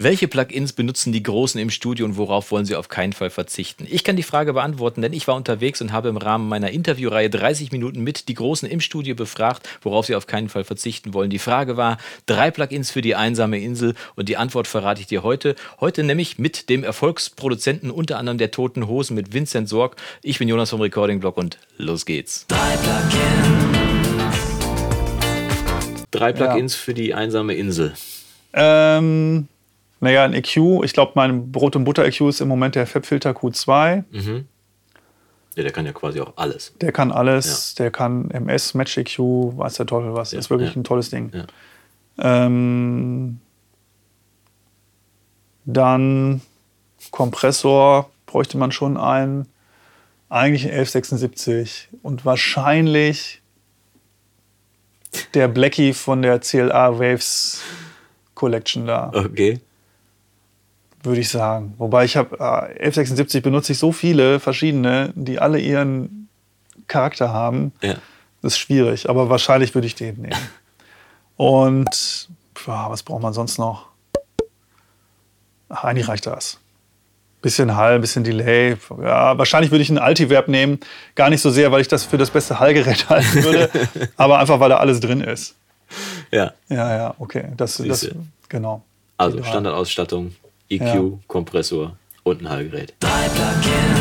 Welche Plugins benutzen die Großen im Studio und worauf wollen sie auf keinen Fall verzichten? Ich kann die Frage beantworten, denn ich war unterwegs und habe im Rahmen meiner Interviewreihe 30 Minuten mit die Großen im Studio befragt, worauf sie auf keinen Fall verzichten wollen. Die Frage war, drei Plugins für die einsame Insel und die Antwort verrate ich dir heute. Heute nämlich mit dem Erfolgsproduzenten unter anderem der Toten Hosen mit Vincent Sorg. Ich bin Jonas vom Recording Blog und los geht's. Drei Plugins. Drei Plugins ja. für die einsame Insel. Ähm naja, ein EQ, ich glaube, mein Brot- und Butter-EQ ist im Moment der FabFilter Q2. Mhm. Ja, der kann ja quasi auch alles. Der kann alles, ja. der kann MS, Match EQ, weiß der Teufel was. Ja, ist wirklich ein tolles Ding. Ähm, dann Kompressor bräuchte man schon einen. Eigentlich ein 1176 und wahrscheinlich der Blackie von der CLA Waves Collection da. Okay würde ich sagen. Wobei ich habe äh, 1176 benutze ich so viele verschiedene, die alle ihren Charakter haben. Ja. Das ist schwierig, aber wahrscheinlich würde ich den nehmen. Und ja, was braucht man sonst noch? Ach, eigentlich reicht das. Bisschen Hall, bisschen Delay. Ja, wahrscheinlich würde ich einen Altiverb nehmen. Gar nicht so sehr, weil ich das für das beste Hallgerät halten würde, aber einfach, weil da alles drin ist. Ja. Ja, ja, okay. Das, das, genau. Also Standardausstattung, EQ, ja. Kompressor und ein Hallgerät. Recordingblock.com